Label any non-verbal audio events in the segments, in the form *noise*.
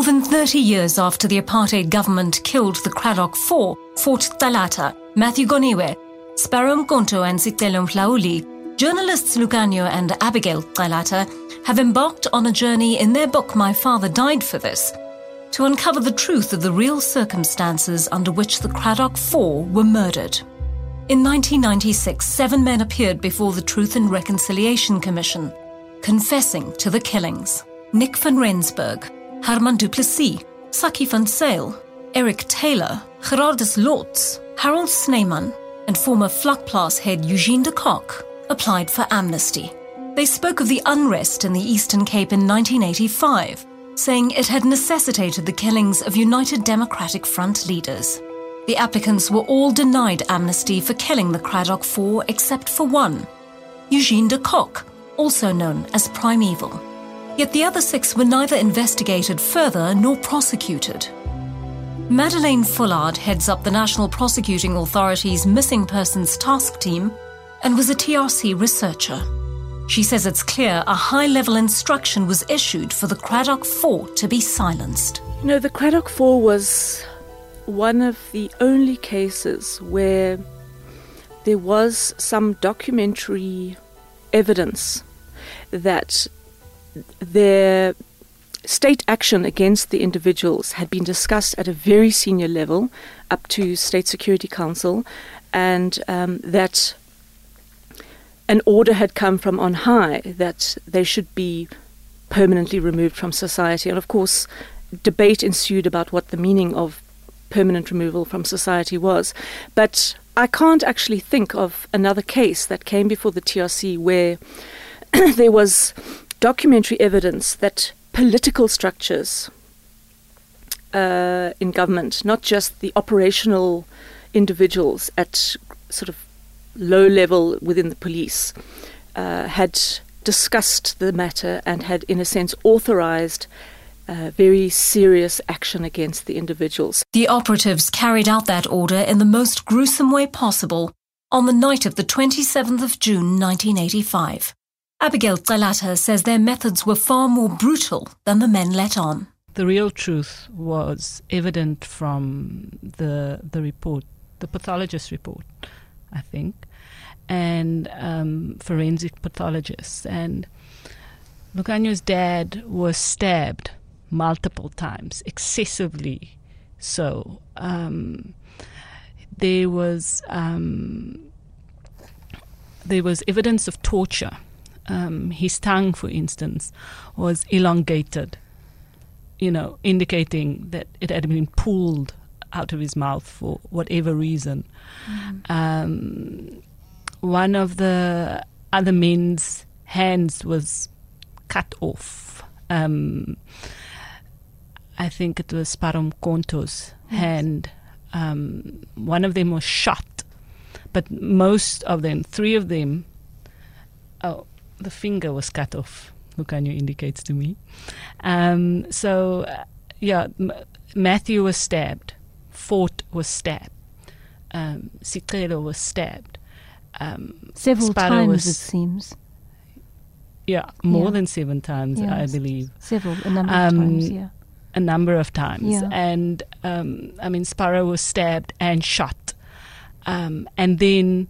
More than 30 years after the apartheid government killed the Cradock Four, Fort Calata, Matthew Goniwe, Sparrow Mkonto and Sicelo Mhlauli, journalists Lukhanyo and Abigail Calata have embarked on a journey in their book My Father Died for This to uncover the truth of the real circumstances under which the Cradock Four were murdered. In 1996, seven men appeared before the Truth and Reconciliation Commission, confessing to the killings. Nick van Rensburg, Herman du Plessis, Sakkie van Zyl, Eric Taylor, Gerhardus Lotz, Harold Snyman, and former Vlakplaas head Eugene de Kock applied for amnesty. They spoke of the unrest in the Eastern Cape in 1985, saying it had necessitated the killings of United Democratic Front leaders. The applicants were all denied amnesty for killing the Cradock Four except for one, Eugene de Kock, also known as Prime Evil. Yet the other six were neither investigated further nor prosecuted. Madeleine Fullard heads up the National Prosecuting Authority's Missing Persons Task Team and was a TRC researcher. She says it's clear a high level instruction was issued for the Cradock Four to be silenced. You know, the Cradock Four was one of the only cases where there was some documentary evidence that their state action against the individuals had been discussed at a very senior level up to State Security Council, and um, that an order had come from on high that they should be permanently removed from society. And of course, debate ensued about what the meaning of permanent removal from society was. But I can't actually think of another case that came before the TRC where *clears throat* there was documentary evidence that political structures uh, in government, not just the operational individuals at sort of low level within the police, uh, had discussed the matter and had, in a sense, authorized uh, very serious action against the individuals. The operatives carried out that order in the most gruesome way possible on the night of the 27th of June 1985. Abigail Calata says their methods were far more brutal than the men let on. The real truth was evident from the the report, the pathologist report, I think, and um, forensic pathologists. And Lukhanyo's dad was stabbed multiple times, excessively so. Um, there was um, there was evidence of torture um, his tongue, for instance, was elongated, you know, indicating that it had been pulled out of his mouth for whatever reason. Mm. Um, one of the other men's hands was cut off. Um, I think it was Sparrow Mkonto's yes. hand. Um, one of them was shot, but most of them, three of them, oh, the finger was cut off. Lukhanyo indicates to me. Um, so, uh, yeah, M- Matthew was stabbed. Fort was stabbed. Um, Sicelo was stabbed. Um, Several Sparrow times, was, it seems. Yeah, more yeah. than seven times, I believe. Several, a number of um, times, yeah. A number of times. Yeah. And, um, I mean, Sparrow was stabbed and shot. Um, and then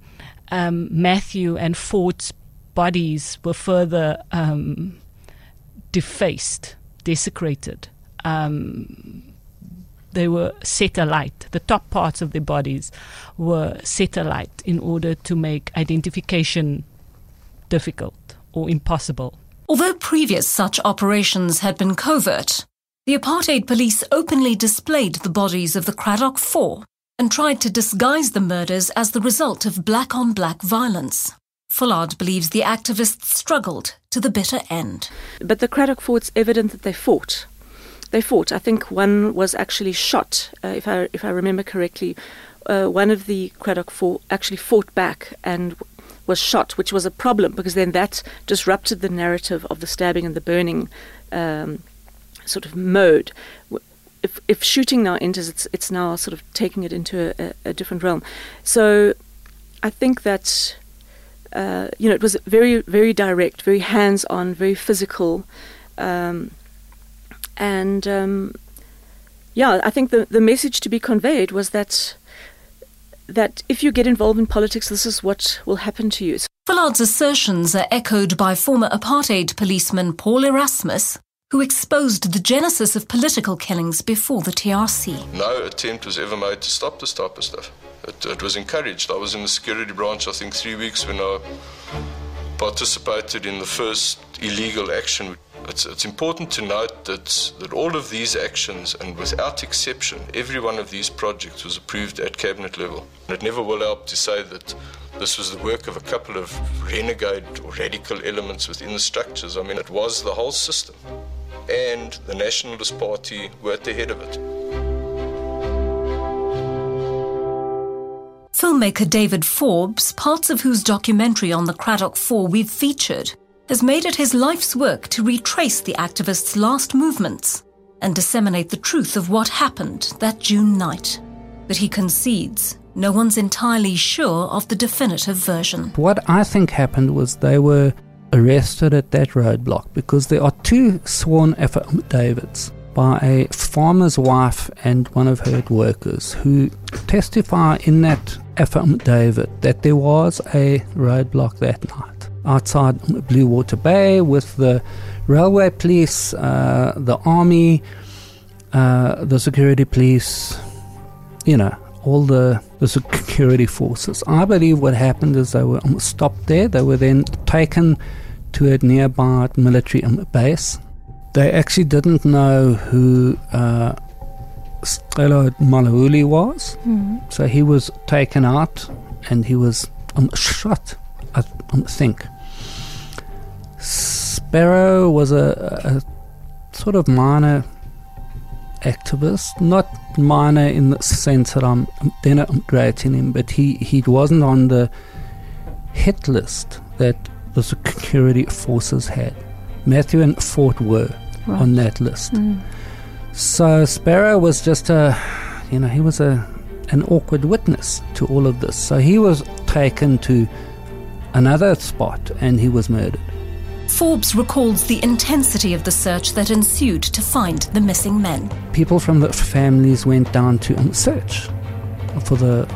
Matthew and Fort's bodies were further um, defaced, desecrated. Um, they were set alight. The top parts of their bodies were set alight in order to make identification difficult or impossible. Although previous such operations had been covert, the apartheid police openly displayed the bodies of the Cradock Four and tried to disguise the murders as the result of black on black violence. Fullard believes the activists struggled to the bitter end. But the Cradock Four, it's evident that they fought. They fought. I think one was actually shot, uh, if I if I remember correctly. Uh, one of the Cradock Four actually fought back and was shot, which was a problem because then that disrupted the narrative of the stabbing and the burning um, sort of mode. If, if shooting now enters, it's it's now sort of taking it into a, a different realm. So I think that uh, you know, it was very, very direct, very hands-on, very physical, um, And um, yeah, I think the, the message to be conveyed was that that if you get involved in politics, this is what will happen to you. Fullard's assertions are echoed by former apartheid policeman Paul Erasmus, who exposed the genesis of political killings before the TRC. No attempt was ever made to stop this type of stuff. It, it was encouraged. I was in the security branch, I think, three weeks when I participated in the first illegal action. It's, it's important to note that, that all of these actions, and without exception, every one of these projects was approved at cabinet level. And it never will help to say that this was the work of a couple of renegade or radical elements within the structures. I mean, it was the whole system. And the Nationalist Party were at the head of it. Filmmaker David Forbes, parts of whose documentary on the Cradock Four we've featured, has made it his life's work to retrace the activists' last movements and disseminate the truth of what happened that June night. But he concedes no one's entirely sure of the definitive version. What I think happened was they were arrested at that roadblock because there are two sworn affidavits by a farmer's wife and one of her workers who testify in that affidavit that there was a roadblock that night outside Blue Water Bay with the railway police, uh, the army, uh, the security police, you know, all the, the security forces. I believe what happened is they were stopped there. They were then taken to a nearby military base they actually didn't know who uh, Sicelo Mhlauli was. Mm-hmm. So he was taken out and he was um, shot, I think. Sparrow was a, a, sort of minor activist, not minor in the sense that I'm denigrating him, but he, he wasn't on the hit list that the security forces had. Matthew and Fort were right. on that list. Mm. So Sparrow was just a, you know, he was a an awkward witness to all of this. So he was taken to another spot and he was murdered. Forbes recalls the intensity of the search that ensued to find the missing men. People from the families went down to search for the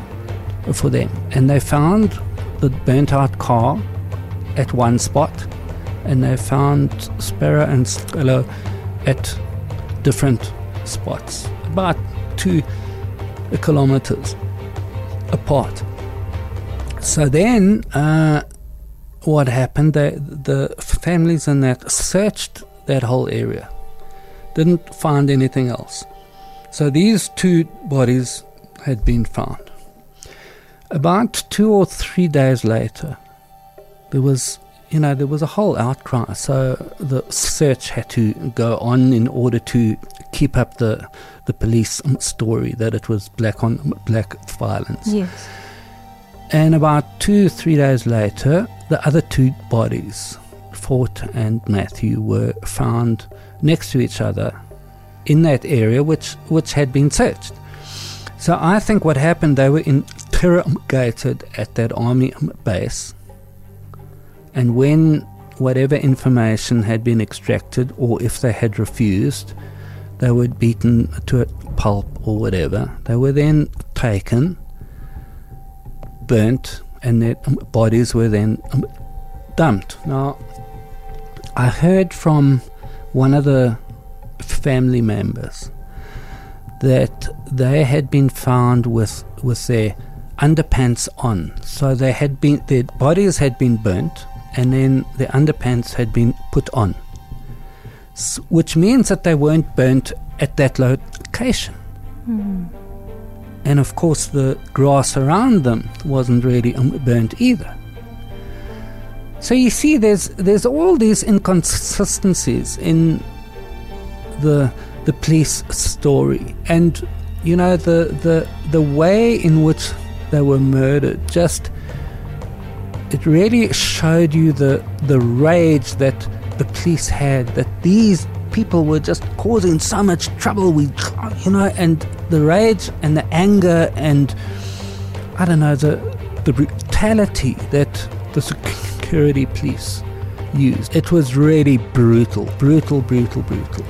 for them, and they found the burnt out car at one spot and they found Sparrow and Sicelo at different spots, about two kilometers apart. So then, uh, what happened? They, the families in that searched that whole area, didn't find anything else. So these two bodies had been found. About two or three days later, there was you know, there was a whole outcry. So the search had to go on in order to keep up the the police story that it was black on black violence. Yes. And about two, three days later, the other two bodies, Fort and Matthew, were found next to each other in that area which, which had been searched. So I think what happened, they were interrogated at that army base and when whatever information had been extracted, or if they had refused, they were beaten to a pulp or whatever. They were then taken, burnt, and their um, bodies were then um, dumped. Now, I heard from one of the family members that they had been found with with their underpants on. So they had been their bodies had been burnt and then the underpants had been put on, which means that they weren't burnt at that location. Mm. And of course, the grass around them wasn't really um, burnt either. So you see, there's there's all these inconsistencies in the the police story, and you know the the the way in which they were murdered just it really showed you the the rage that the police had that these people were just causing so much trouble. We you know and the rage and the anger and I don't know the the brutality that the security police used. It was really brutal brutal brutal brutal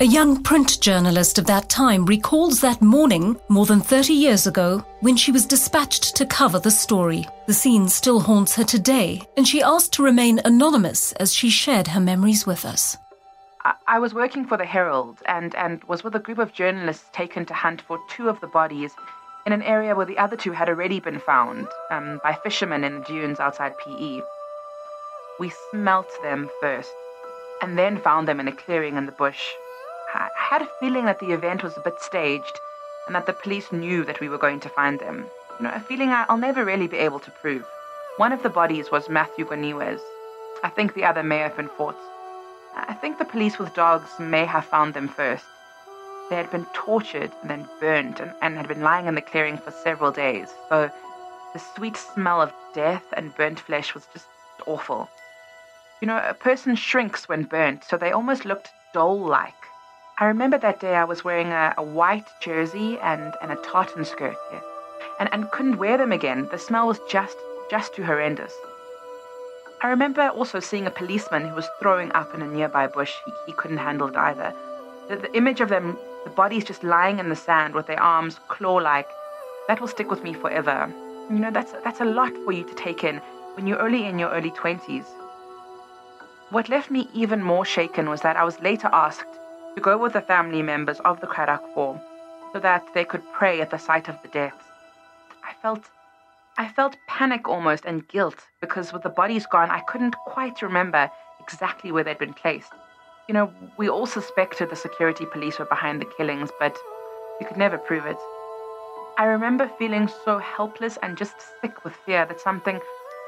A young print journalist of that time recalls that morning, more than 30 years ago, when she was dispatched to cover the story. The scene still haunts her today, and she asked to remain anonymous as she shared her memories with us. I was working for the Herald and, and was with a group of journalists taken to hunt for two of the bodies in an area where the other two had already been found um, by fishermen in the dunes outside PE. We smelt them first and then found them in a clearing in the bush I had a feeling that the event was a bit staged and that the police knew that we were going to find them. You know, a feeling I'll never really be able to prove. One of the bodies was Matthew Goniwe's. I think the other may have been Fort's. I think the police with dogs may have found them first. They had been tortured and then burnt and, and had been lying in the clearing for several days, so the sweet smell of death and burnt flesh was just awful. You know, a person shrinks when burnt, so they almost looked doll like. I remember that day I was wearing a, a white jersey and, and a tartan skirt, yes, and, and couldn't wear them again. The smell was just, just too horrendous. I remember also seeing a policeman who was throwing up in a nearby bush. He, he couldn't handle it either. The, the image of them, the bodies just lying in the sand with their arms claw-like, that will stick with me forever. You know, that's, that's a lot for you to take in when you're only in your early 20s. What left me even more shaken was that I was later asked to go with the family members of the Cradock Four so that they could pray at the site of the deaths. I felt I felt panic almost and guilt because with the bodies gone I couldn't quite remember exactly where they'd been placed. You know, we all suspected the security police were behind the killings, but we could never prove it. I remember feeling so helpless and just sick with fear that something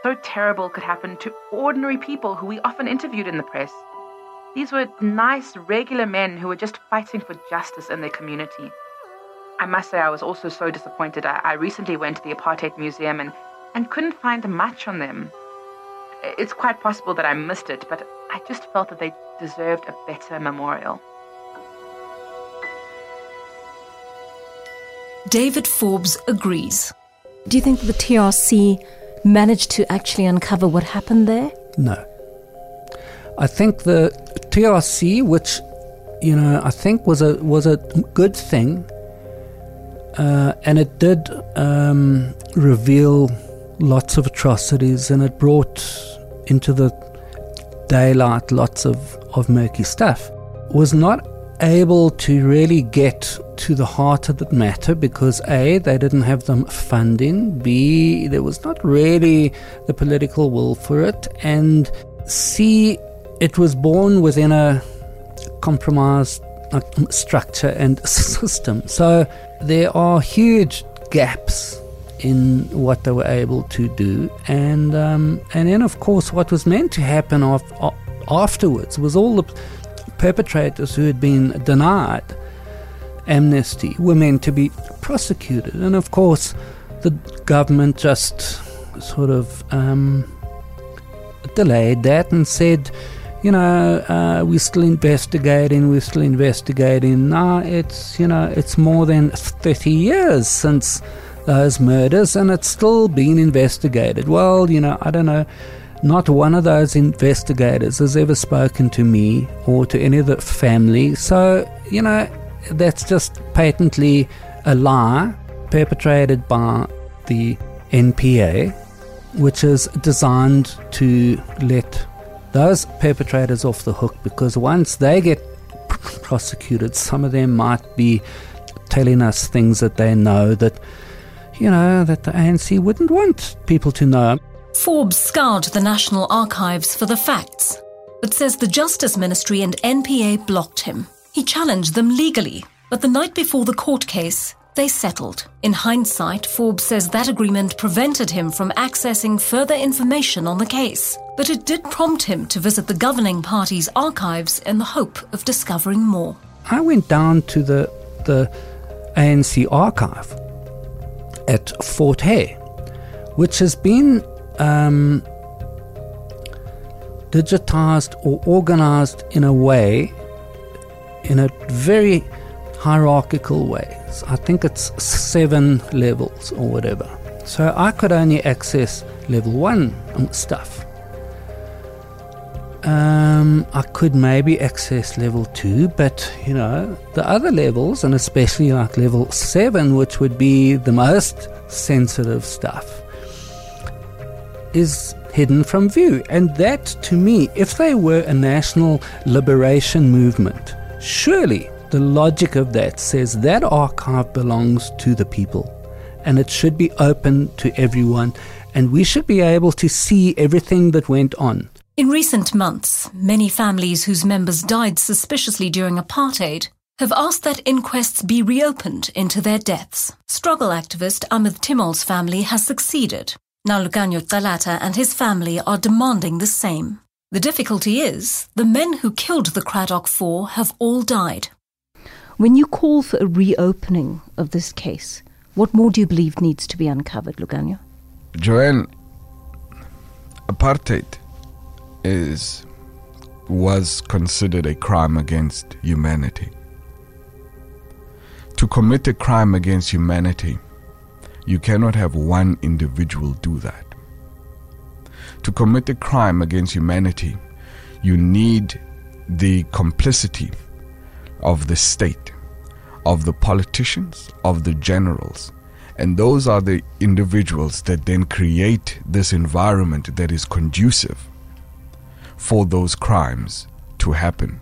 so terrible could happen to ordinary people who we often interviewed in the press. These were nice, regular men who were just fighting for justice in their community. I must say, I was also so disappointed. I, I recently went to the Apartheid Museum and, and couldn't find much on them. It's quite possible that I missed it, but I just felt that they deserved a better memorial. David Forbes agrees. Do you think the TRC managed to actually uncover what happened there? No. I think the TRC, which you know I think was a was a good thing, uh, and it did um, reveal lots of atrocities, and it brought into the daylight lots of of murky stuff. Was not able to really get to the heart of the matter because A, they didn't have the funding, B, there was not really the political will for it, and C, it was born within a compromised structure and *laughs* system. So there are huge gaps in what they were able to do, and um, and then of course what was meant to happen afterwards was all the perpetrators who had been denied amnesty were meant to be prosecuted, and of course the government just sort of um, delayed that and said you know, uh, we're still investigating, we're still investigating. Now it's, you know, it's more than 30 years since those murders and it's still being investigated. Well, you know, I don't know. Not one of those investigators has ever spoken to me or to any of the family. So, you know, that's just patently a lie perpetrated by the NPA, which is designed to let those perpetrators off the hook because once they get prosecuted, some of them might be telling us things that they know that, you know, that the ANC wouldn't want people to know. Forbes scoured the National Archives for the facts, but says the Justice Ministry and NPA blocked him. He challenged them legally, but the night before the court case, they settled. In hindsight, Forbes says that agreement prevented him from accessing further information on the case, but it did prompt him to visit the governing party's archives in the hope of discovering more. I went down to the, the ANC archive at Fort Hare, which has been um, digitized or organized in a way, in a very hierarchical way. I think it's seven levels or whatever. So I could only access level one stuff. um, I could maybe access level two, but you know, the other levels, and especially like level seven, which would be the most sensitive stuff, is hidden from view. And that, to me, if they were a national liberation movement, surely the logic of that says that archive belongs to the people and it should be open to everyone, and we should be able to see everything that went on. In recent months, many families whose members died suspiciously during apartheid have asked that inquests be reopened into their deaths. Struggle activist Ahmed Timol's family has succeeded. Now Lukhanyo Calata and his family are demanding the same. The difficulty is, the men who killed the Cradock Four have all died. When you call for a reopening of this case, what more do you believe needs to be uncovered, Lukhanyo? Joanne, apartheid is was considered a crime against humanity. To commit a crime against humanity, you cannot have one individual do that. To commit a crime against humanity, you need the complicity of the state, of the politicians, of the generals. And those are the individuals that then create this environment that is conducive for those crimes to happen.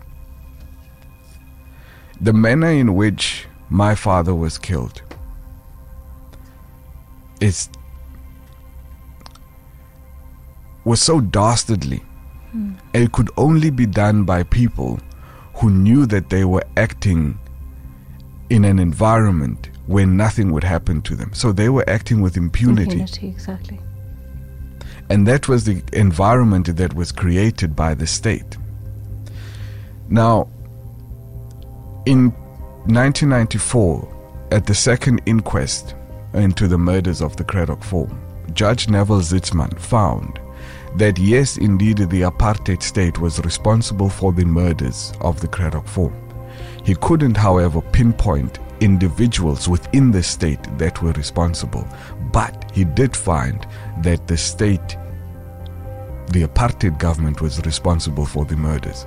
The manner in which my father was killed is was so dastardly. Mm. It could only be done by people who knew that they were acting in an environment where nothing would happen to them. So they were acting with impunity. Impunity, exactly. And that was the environment that was created by the state. Now, in 1994, at the second inquest into the murders of the Cradock Four, Judge Neville Zietsman found that yes, indeed, the apartheid state was responsible for the murders of the Cradock Four. He couldn't, however, pinpoint individuals within the state that were responsible, but he did find that the state, the apartheid government, was responsible for the murders.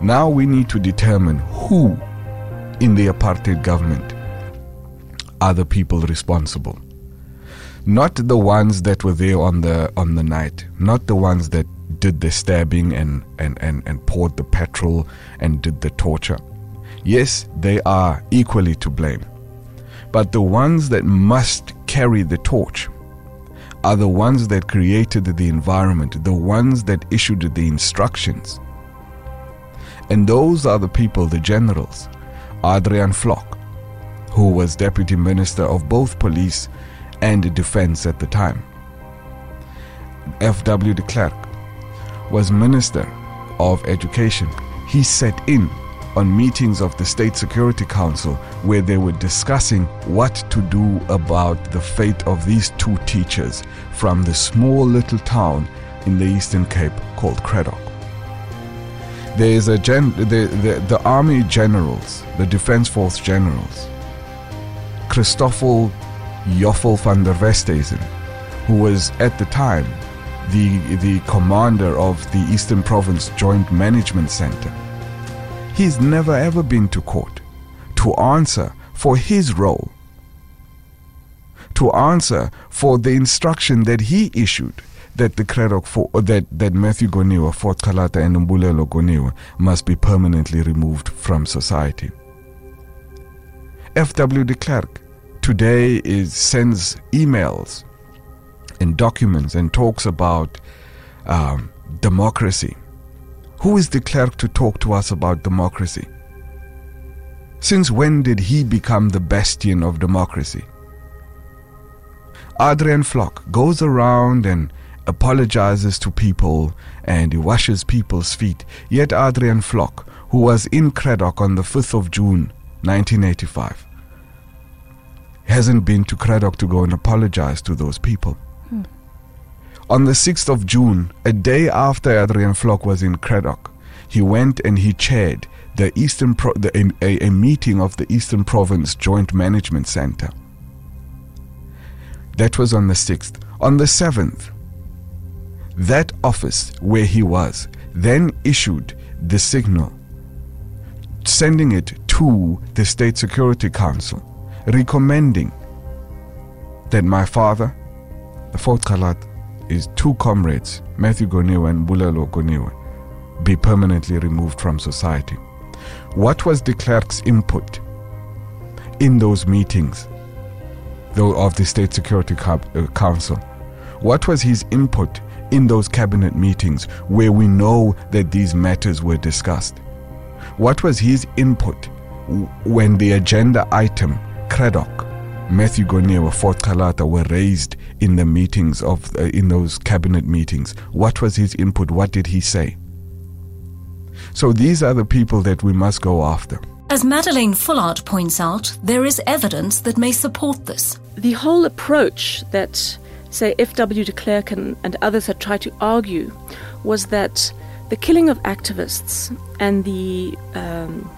Now we need to determine who in the apartheid government are the people responsible. Not the ones that were there on the on the night, not the ones that did the stabbing and, and, and, and poured the petrol and did the torture. Yes, they are equally to blame. But the ones that must carry the torch are the ones that created the environment, the ones that issued the instructions. And those are the people, the generals. Adriaan Vlok, who was Deputy Minister of both Police and Defense at the time. F.W. de Klerk was Minister of Education. He set in on meetings of the State Security Council where they were discussing what to do about the fate of these two teachers from the small little town in the Eastern Cape called Cradock. There is a gen- the, the, the army generals, the defense force generals, Christoffel Joffel van der Westhuizen, who was at the time the, the commander of the Eastern Province Joint Management Center He's never ever been to court to answer for his role, to answer for the instruction that he issued that the Cradock for uh, that, that Matthew Goniwe, Fort Calata and Mbulelo Goniwe must be permanently removed from society. F.W. de Klerk today is, sends emails and documents and talks about um, democracy who is de Klerk to talk to us about democracy? Since when did he become the bastion of democracy? Adriaan Vlok goes around and apologizes to people and he washes people's feet. Yet Adriaan Vlok, who was in Cradock on the 5th of June 1985, hasn't been to Cradock to go and apologize to those people. Hmm. On the 6th of June, a day after Adriaan Vlok was in Cradock, he went and he chaired the Eastern Pro- the, a, a meeting of the Eastern Province Joint Management Center. That was on the 6th. On the 7th, that office where he was, then issued the signal, sending it to the State Security Council, recommending that my father, the Fort Calata, his two comrades, Matthew Goniwe and Mbulelo Goniwe, be permanently removed from society. What was de Klerk's input in those meetings though, of the State Security uh, Council? What was his input in those cabinet meetings where we know that these matters were discussed? What was his input when the agenda item, Cradock, Matthew Goniwe, Fort Calata were raised in the meetings of uh, in those cabinet meetings? What was his input? What did he say? So these are the people that we must go after. As Madeleine Fullard points out, there is evidence that may support this. The whole approach that, say, F.W. de Klerk and, and others had tried to argue was that the killing of activists and the um,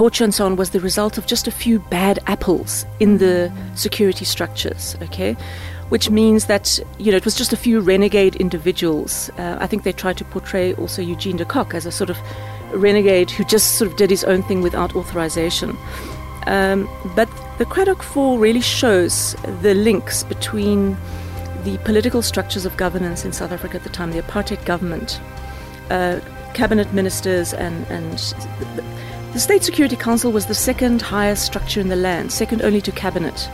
torture and so on was the result of just a few bad apples in the security structures, okay? which means that you know it was just a few renegade individuals. Uh, I think they tried to portray also Eugene de Kock as a sort of renegade who just sort of did his own thing without authorization. Um, but the Cradock Four really shows the links between the political structures of governance in South Africa at the time, the apartheid government, uh, cabinet ministers, and and. The, State Security Council was the second highest structure in the land, second only to cabinet.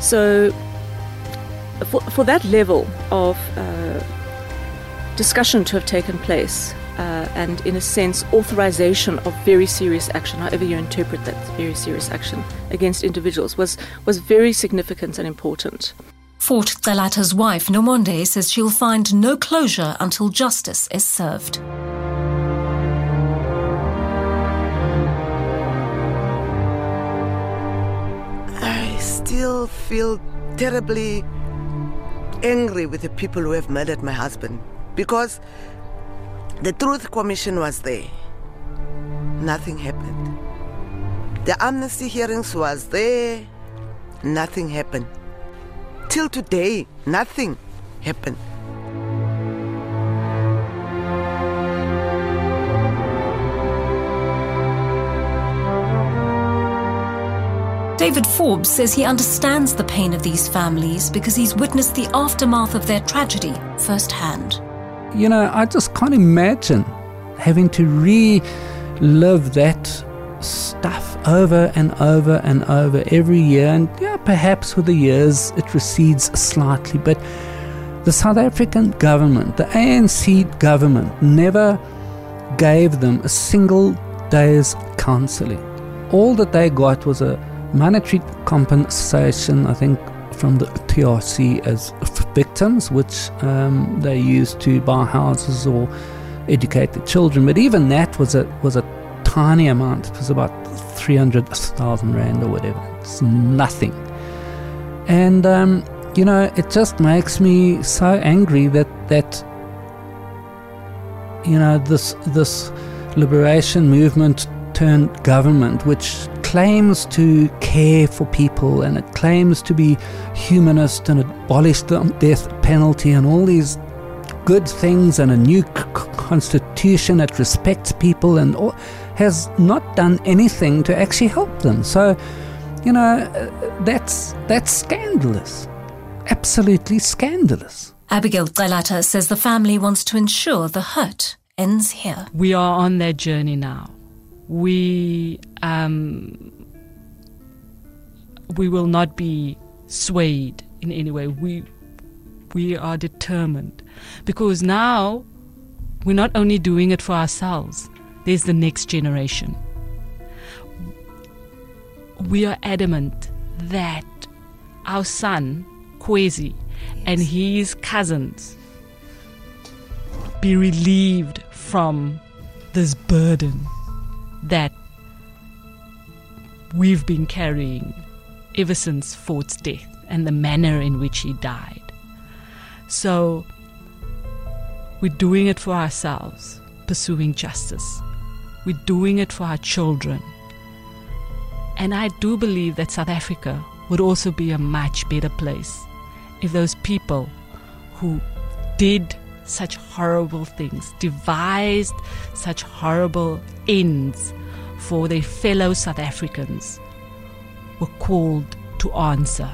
So for, for that level of uh, discussion to have taken place, uh, and in a sense, authorization of very serious action, however you interpret that very serious action against individuals, was, was very significant and important. Fort Calata's wife, Nomonde, says she'll find no closure until justice is served. Still feel terribly angry with the people who have murdered my husband because the Truth Commission was there. Nothing happened. The amnesty hearings was there. Nothing happened. Till today, nothing happened. David Forbes says he understands the pain of these families because he's witnessed the aftermath of their tragedy firsthand. You know, I just can't imagine having to relive that stuff over and over and over every year. And yeah, perhaps with the years it recedes slightly, but the South African government, the ANC government, never gave them a single day's counseling. All that they got was a monetary compensation, I think, from the TRC as victims, which um, they used to buy houses or educate the children. But even that was a was a tiny amount. It was about three hundred thousand rand or whatever. It's nothing. And um, you know, it just makes me so angry that that you know this this liberation movement turned government, which claims to care for people and it claims to be humanist and abolish the death penalty and all these good things and a new c- constitution that respects people and all, has not done anything to actually help them. So, you know, uh, that's that's scandalous. Absolutely scandalous. Abigail Calata says the family wants to ensure the hurt ends here. We are on their journey now we um, we will not be swayed in any way. We we are determined because now we're not only doing it for ourselves. There's the next generation. We are adamant that our son Kwezi and his cousins be relieved from this burden that we've been carrying ever since Fort's death and the manner in which he died. So we're doing it for ourselves, pursuing justice. We're doing it for our children. And I do believe that South Africa would also be a much better place if those people who did such horrible things, devised such horrible ends for their fellow South Africans, were called to answer.